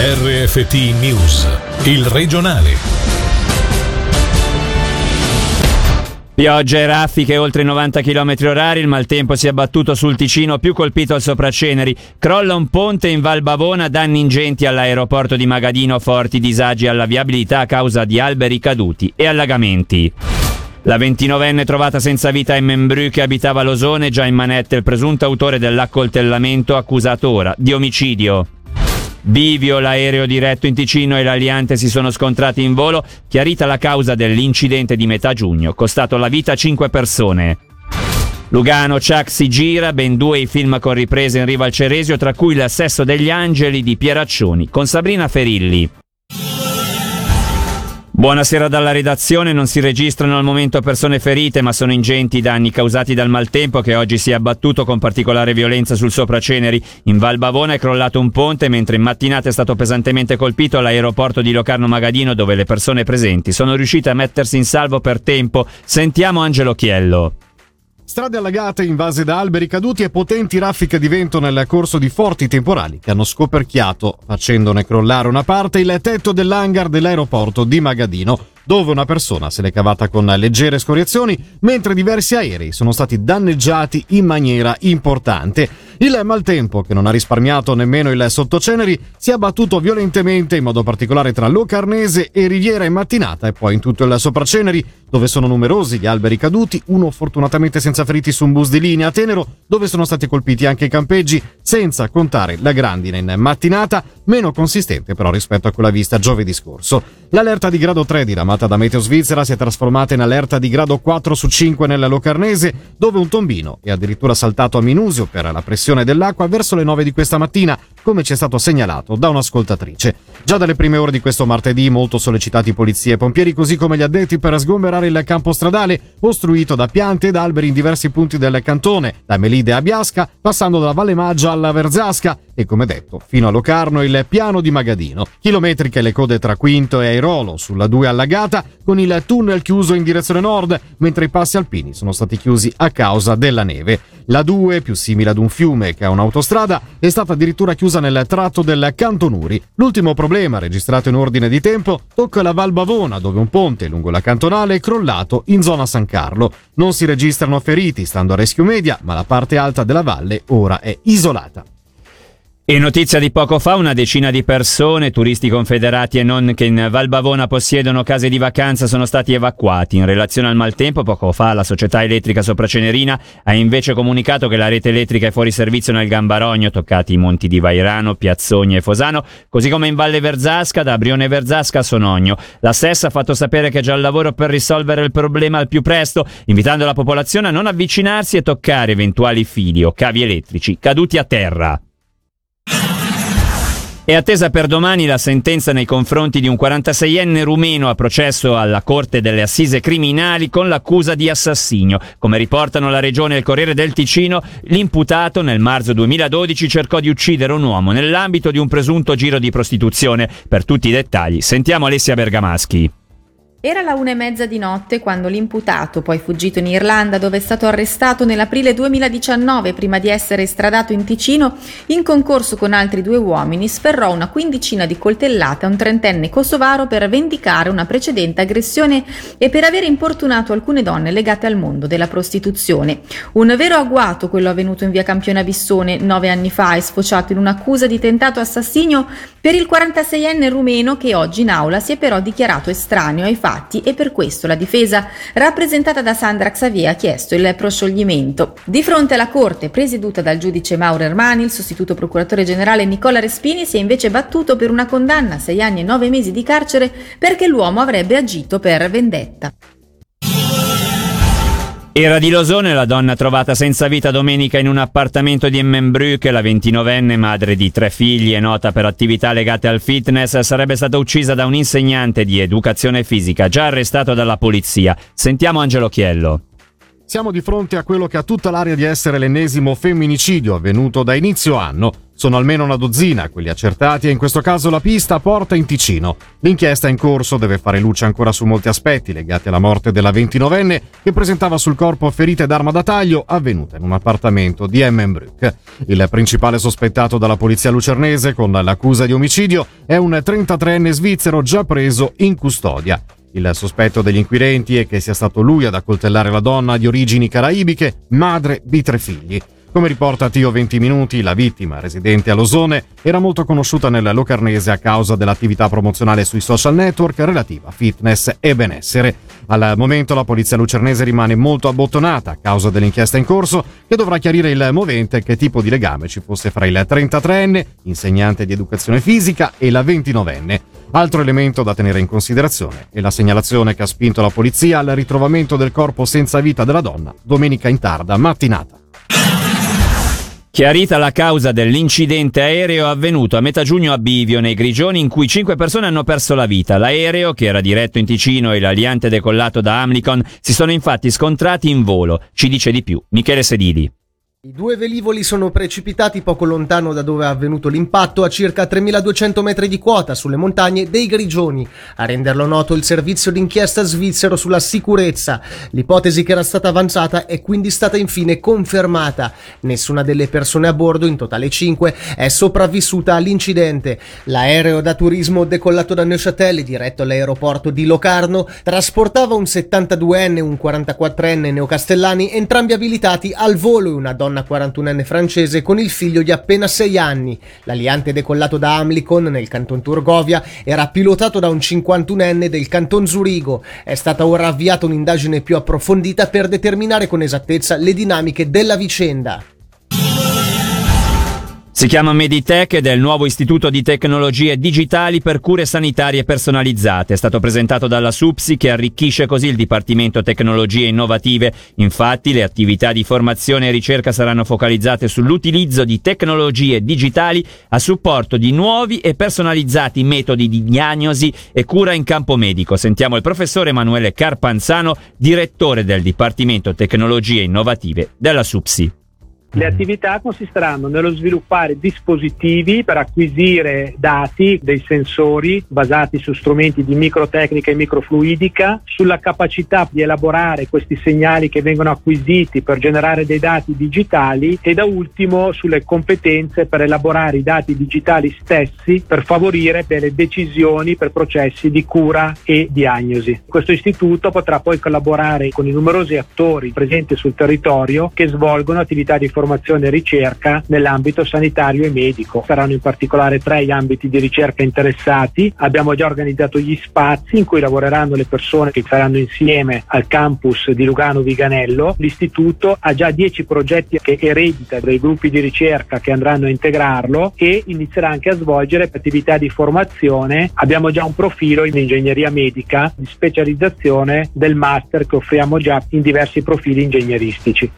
RFT News, il regionale. Piogge e raffiche oltre 90 km orari, il maltempo si è abbattuto sul Ticino più colpito al Sopraceneri, crolla un ponte in Val Bavona, danni ingenti all'aeroporto di Magadino, forti disagi alla viabilità a causa di alberi caduti e allagamenti. La 29enne trovata senza vita in Membru che abitava Losone, già in manette il presunto autore dell'accoltellamento accusato ora di omicidio. Bivio, l'aereo diretto in Ticino e l'Aliante si sono scontrati in volo, chiarita la causa dell'incidente di metà giugno, costato la vita a 5 persone. Lugano, Chuck si gira, ben due i film con riprese in riva al Ceresio, tra cui Il sesso degli angeli di Pieraccioni, con Sabrina Ferilli. Buonasera dalla redazione, non si registrano al momento persone ferite ma sono ingenti i danni causati dal maltempo che oggi si è abbattuto con particolare violenza sul Sopraceneri. In Val Bavona è crollato un ponte mentre in mattinata è stato pesantemente colpito l'aeroporto di Locarno Magadino dove le persone presenti sono riuscite a mettersi in salvo per tempo. Sentiamo Angelo Chiello. Strade allagate, invase da alberi caduti e potenti raffiche di vento nel corso di forti temporali che hanno scoperchiato, facendone crollare una parte, il tetto dell'hangar dell'aeroporto di Magadino, dove una persona se l'è cavata con leggere scoriazioni, mentre diversi aerei sono stati danneggiati in maniera importante. Il maltempo, che non ha risparmiato nemmeno il sottoceneri, si è abbattuto violentemente, in modo particolare tra Locarnese e Riviera in mattinata e poi in tutto il sopraceneri, dove sono numerosi gli alberi caduti, uno fortunatamente senza feriti su un bus di linea a Tenero, dove sono stati colpiti anche i campeggi, senza contare la grandine in mattinata, meno consistente però rispetto a quella vista giovedì scorso. L'allerta di grado 3 diramata da Meteo Svizzera si è trasformata in allerta di grado 4 su 5 nella Locarnese, dove un tombino è addirittura saltato a Minusio per la pressione dell'acqua verso le 9 di questa mattina, come ci è stato segnalato da un'ascoltatrice. Già dalle prime ore di questo martedì molto sollecitati polizie e pompieri, così come gli addetti per sgomberare il campo stradale, ostruito da piante ed alberi in diversi punti del cantone, da Melide a Biasca, passando dalla Valle Maggia alla Verzasca e, come detto, fino a Locarno il piano di Magadino. Chilometriche le code tra Quinto e Airolo, sulla 2 allagata, con il tunnel chiuso in direzione nord, mentre i passi alpini sono stati chiusi a causa della neve. La 2, più simile ad un fiume che a un'autostrada, è stata addirittura chiusa nel tratto del Cantonuri. L'ultimo problema, registrato in ordine di tempo, tocca la Val Bavona, dove un ponte lungo la cantonale è crollato in zona San Carlo. Non si registrano feriti, stando a Rescue Media, ma la parte alta della valle ora è isolata. E notizia di poco fa, una decina di persone, turisti confederati e non che in Val Bavona possiedono case di vacanza, sono stati evacuati. In relazione al maltempo, poco fa la società elettrica Sopracenerina ha invece comunicato che la rete elettrica è fuori servizio nel Gambarogno, toccati i monti di Vairano, Piazzogno e Fosano, così come in Valle Verzasca, da Brione Verzasca a Sonogno. La stessa ha fatto sapere che è già al lavoro per risolvere il problema al più presto, invitando la popolazione a non avvicinarsi e toccare eventuali fili o cavi elettrici caduti a terra. È attesa per domani la sentenza nei confronti di un 46enne rumeno a processo alla Corte delle Assise Criminali con l'accusa di assassinio. Come riportano la Regione e il Corriere del Ticino, l'imputato nel marzo 2012 cercò di uccidere un uomo nell'ambito di un presunto giro di prostituzione. Per tutti i dettagli sentiamo Alessia Bergamaschi. Era la una e mezza di notte quando l'imputato, poi fuggito in Irlanda dove è stato arrestato nell'aprile 2019 prima di essere estradato in Ticino, in concorso con altri due uomini sferrò una quindicina di coltellate a un trentenne kosovaro per vendicare una precedente aggressione e per aver importunato alcune donne legate al mondo della prostituzione. Un vero agguato quello avvenuto in via Campione Bissone nove anni fa e sfociato in un'accusa di tentato assassinio per il 46enne rumeno che oggi in aula si è però dichiarato estraneo ai fatti fatti e per questo la difesa, rappresentata da Sandra Xavier, ha chiesto il proscioglimento. Di fronte alla Corte, presieduta dal giudice Mauro Ermani, il sostituto procuratore generale Nicola Respini si è invece battuto per una condanna a sei anni e nove mesi di carcere perché l'uomo avrebbe agito per vendetta. Era di Losone la donna trovata senza vita domenica in un appartamento di Emmenbrück, la 29enne madre di tre figli e nota per attività legate al fitness, sarebbe stata uccisa da un insegnante di educazione fisica, già arrestato dalla polizia. Sentiamo Angelo Chiello. Siamo di fronte a quello che ha tutta l'aria di essere l'ennesimo femminicidio avvenuto da inizio anno Sono almeno una dozzina quelli accertati e in questo caso la pista porta in Ticino. L'inchiesta in corso deve fare luce ancora su molti aspetti legati alla morte della 29enne che presentava sul corpo ferite d'arma da taglio avvenute in un appartamento di Emmenbrück. Il principale sospettato dalla polizia lucernese con l'accusa di omicidio è un 33enne svizzero già preso in custodia. Il sospetto degli inquirenti è che sia stato lui ad accoltellare la donna di origini caraibiche, madre di tre figli. Come riporta Tio 20 Minuti, la vittima, residente a Losone, era molto conosciuta nel Locarnese a causa dell'attività promozionale sui social network relativa a fitness e benessere. Al momento la polizia lucernese rimane molto abbottonata a causa dell'inchiesta in corso che dovrà chiarire il movente che tipo di legame ci fosse fra il 33enne, insegnante di educazione fisica, e la 29enne. Altro elemento da tenere in considerazione è la segnalazione che ha spinto la polizia al ritrovamento del corpo senza vita della donna domenica in tarda mattinata. Chiarita la causa dell'incidente aereo avvenuto a metà giugno a Bivio, nei Grigioni, in cui cinque persone hanno perso la vita. L'aereo, che era diretto in Ticino e l'aliante decollato da Amlicon, si sono infatti scontrati in volo. Ci dice di più Michele Sedili. I due velivoli sono precipitati poco lontano da dove è avvenuto l'impatto, a circa 3200 metri di quota, sulle montagne dei Grigioni. A renderlo noto il servizio d'inchiesta svizzero sulla sicurezza. L'ipotesi che era stata avanzata è quindi stata infine confermata. Nessuna delle persone a bordo, in totale 5, è sopravvissuta all'incidente. L'aereo da turismo decollato da Neuchâtel, diretto all'aeroporto di Locarno, trasportava un 72enne e un 44enne neocastellani, entrambi abilitati al volo e una donna donna 41enne francese con il figlio di appena 6 anni. L'aliante decollato da Amlicon nel canton Turgovia era pilotato da un 51enne del canton Zurigo. È stata ora avviata un'indagine più approfondita per determinare con esattezza le dinamiche della vicenda. Si chiama Meditech ed è il nuovo istituto di tecnologie digitali per cure sanitarie personalizzate. È stato presentato dalla SUPSI che arricchisce così il Dipartimento Tecnologie Innovative. Infatti le attività di formazione e ricerca saranno focalizzate sull'utilizzo di tecnologie digitali a supporto di nuovi e personalizzati metodi di diagnosi e cura in campo medico. Sentiamo il professore Emanuele Carpanzano, direttore del Dipartimento Tecnologie Innovative della SUPSI. Le attività consisteranno nello sviluppare dispositivi per acquisire dati dei sensori basati su strumenti di microtecnica e microfluidica, sulla capacità di elaborare questi segnali che vengono acquisiti per generare dei dati digitali e da ultimo sulle competenze per elaborare i dati digitali stessi per favorire delle decisioni per processi di cura e diagnosi. Questo istituto potrà poi collaborare con i numerosi attori presenti sul territorio che svolgono attività di formazione e ricerca nell'ambito sanitario e medico. Saranno in particolare tre gli ambiti di ricerca interessati. Abbiamo già organizzato gli spazi in cui lavoreranno le persone che saranno insieme al campus di Lugano Viganello. L'istituto ha già dieci progetti che eredita dei gruppi di ricerca che andranno a integrarlo e inizierà anche a svolgere attività di formazione. Abbiamo già un profilo in ingegneria medica di specializzazione del master che offriamo già in diversi profili ingegneristici.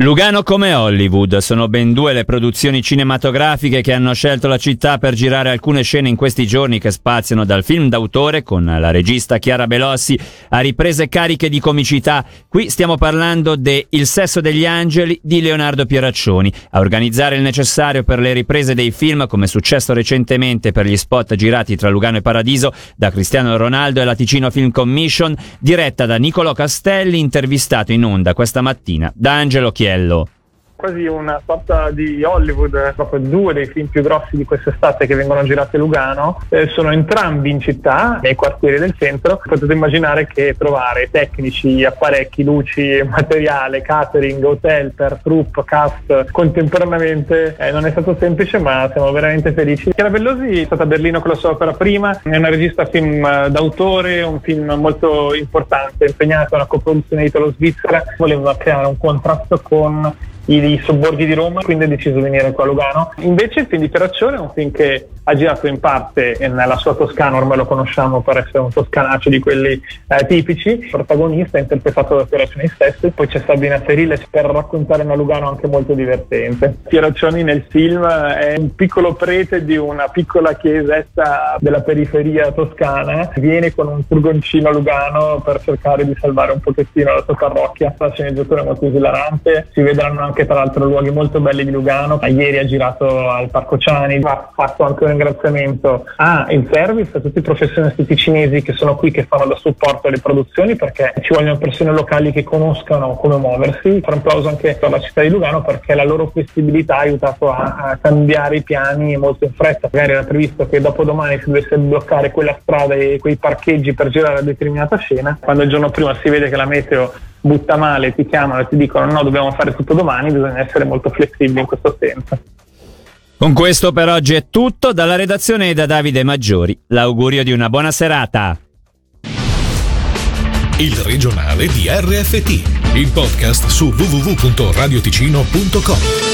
Lugano come Hollywood, sono ben due le produzioni cinematografiche che hanno scelto la città per girare alcune scene in questi giorni che spaziano dal film d'autore con la regista Chiara Belossi a riprese cariche di comicità. Qui stiamo parlando de Il sesso degli angeli di Leonardo Pieraccioni. A organizzare il necessario per le riprese dei film, come è successo recentemente per gli spot girati tra Lugano e Paradiso da Cristiano Ronaldo e la Ticino Film Commission, diretta da Niccolò Castelli, intervistato in onda questa mattina da Angelo Chiara. Vecchiello quasi una sorta di Hollywood, proprio due dei film più grossi di quest'estate che vengono girati a Lugano, eh, sono entrambi in città, nei quartieri del centro. Potete immaginare che trovare tecnici, apparecchi, luci, materiale, catering, hotel per troupe, cast contemporaneamente eh, non è stato semplice, ma siamo veramente felici. Chiara Bellosi è stata a Berlino con la sua opera prima, è una regista film eh, d'autore, un film molto importante, impegnata una coproduzione italo-svizzera, voleva creare un contrasto con i sobborghi di Roma, quindi ha deciso di venire qua a Lugano. Invece il film di Peraccione è un film che ha girato in parte nella sua Toscana, ormai lo conosciamo per essere un toscanaccio di quelli eh, tipici, il protagonista è interpretato da Pieraccioni stesso, poi c'è Sabina Ferile per raccontare una Lugano anche molto divertente. Pieraccioni nel film è un piccolo prete di una piccola chiesetta della periferia toscana, viene con un furgoncino a Lugano per cercare di salvare un pochettino la sua parrocchia. La sceneggiatura è molto esilarante, si vedranno anche anche tra l'altro luoghi molto belli di Lugano. Ieri ha girato al Parco Ciani, ha fatto anche un ringraziamento al service, a tutti i professionisti ticinesi che sono qui, che fanno da supporto alle produzioni perché ci vogliono persone locali che conoscano come muoversi. Fare un applauso anche alla città di Lugano perché la loro flessibilità ha aiutato a, a cambiare i piani molto in fretta. Magari era previsto che dopo domani si dovesse bloccare quella strada e quei parcheggi per girare a determinata scena. Quando il giorno prima si vede che la meteo butta male, ti chiamano e ti dicono no, dobbiamo fare tutto domani, bisogna essere molto flessibili in questo senso. Con questo per oggi è tutto, dalla redazione e da Davide Maggiori. L'augurio di una buona serata. Il regionale di RFT, il podcast su www.radioticino.com.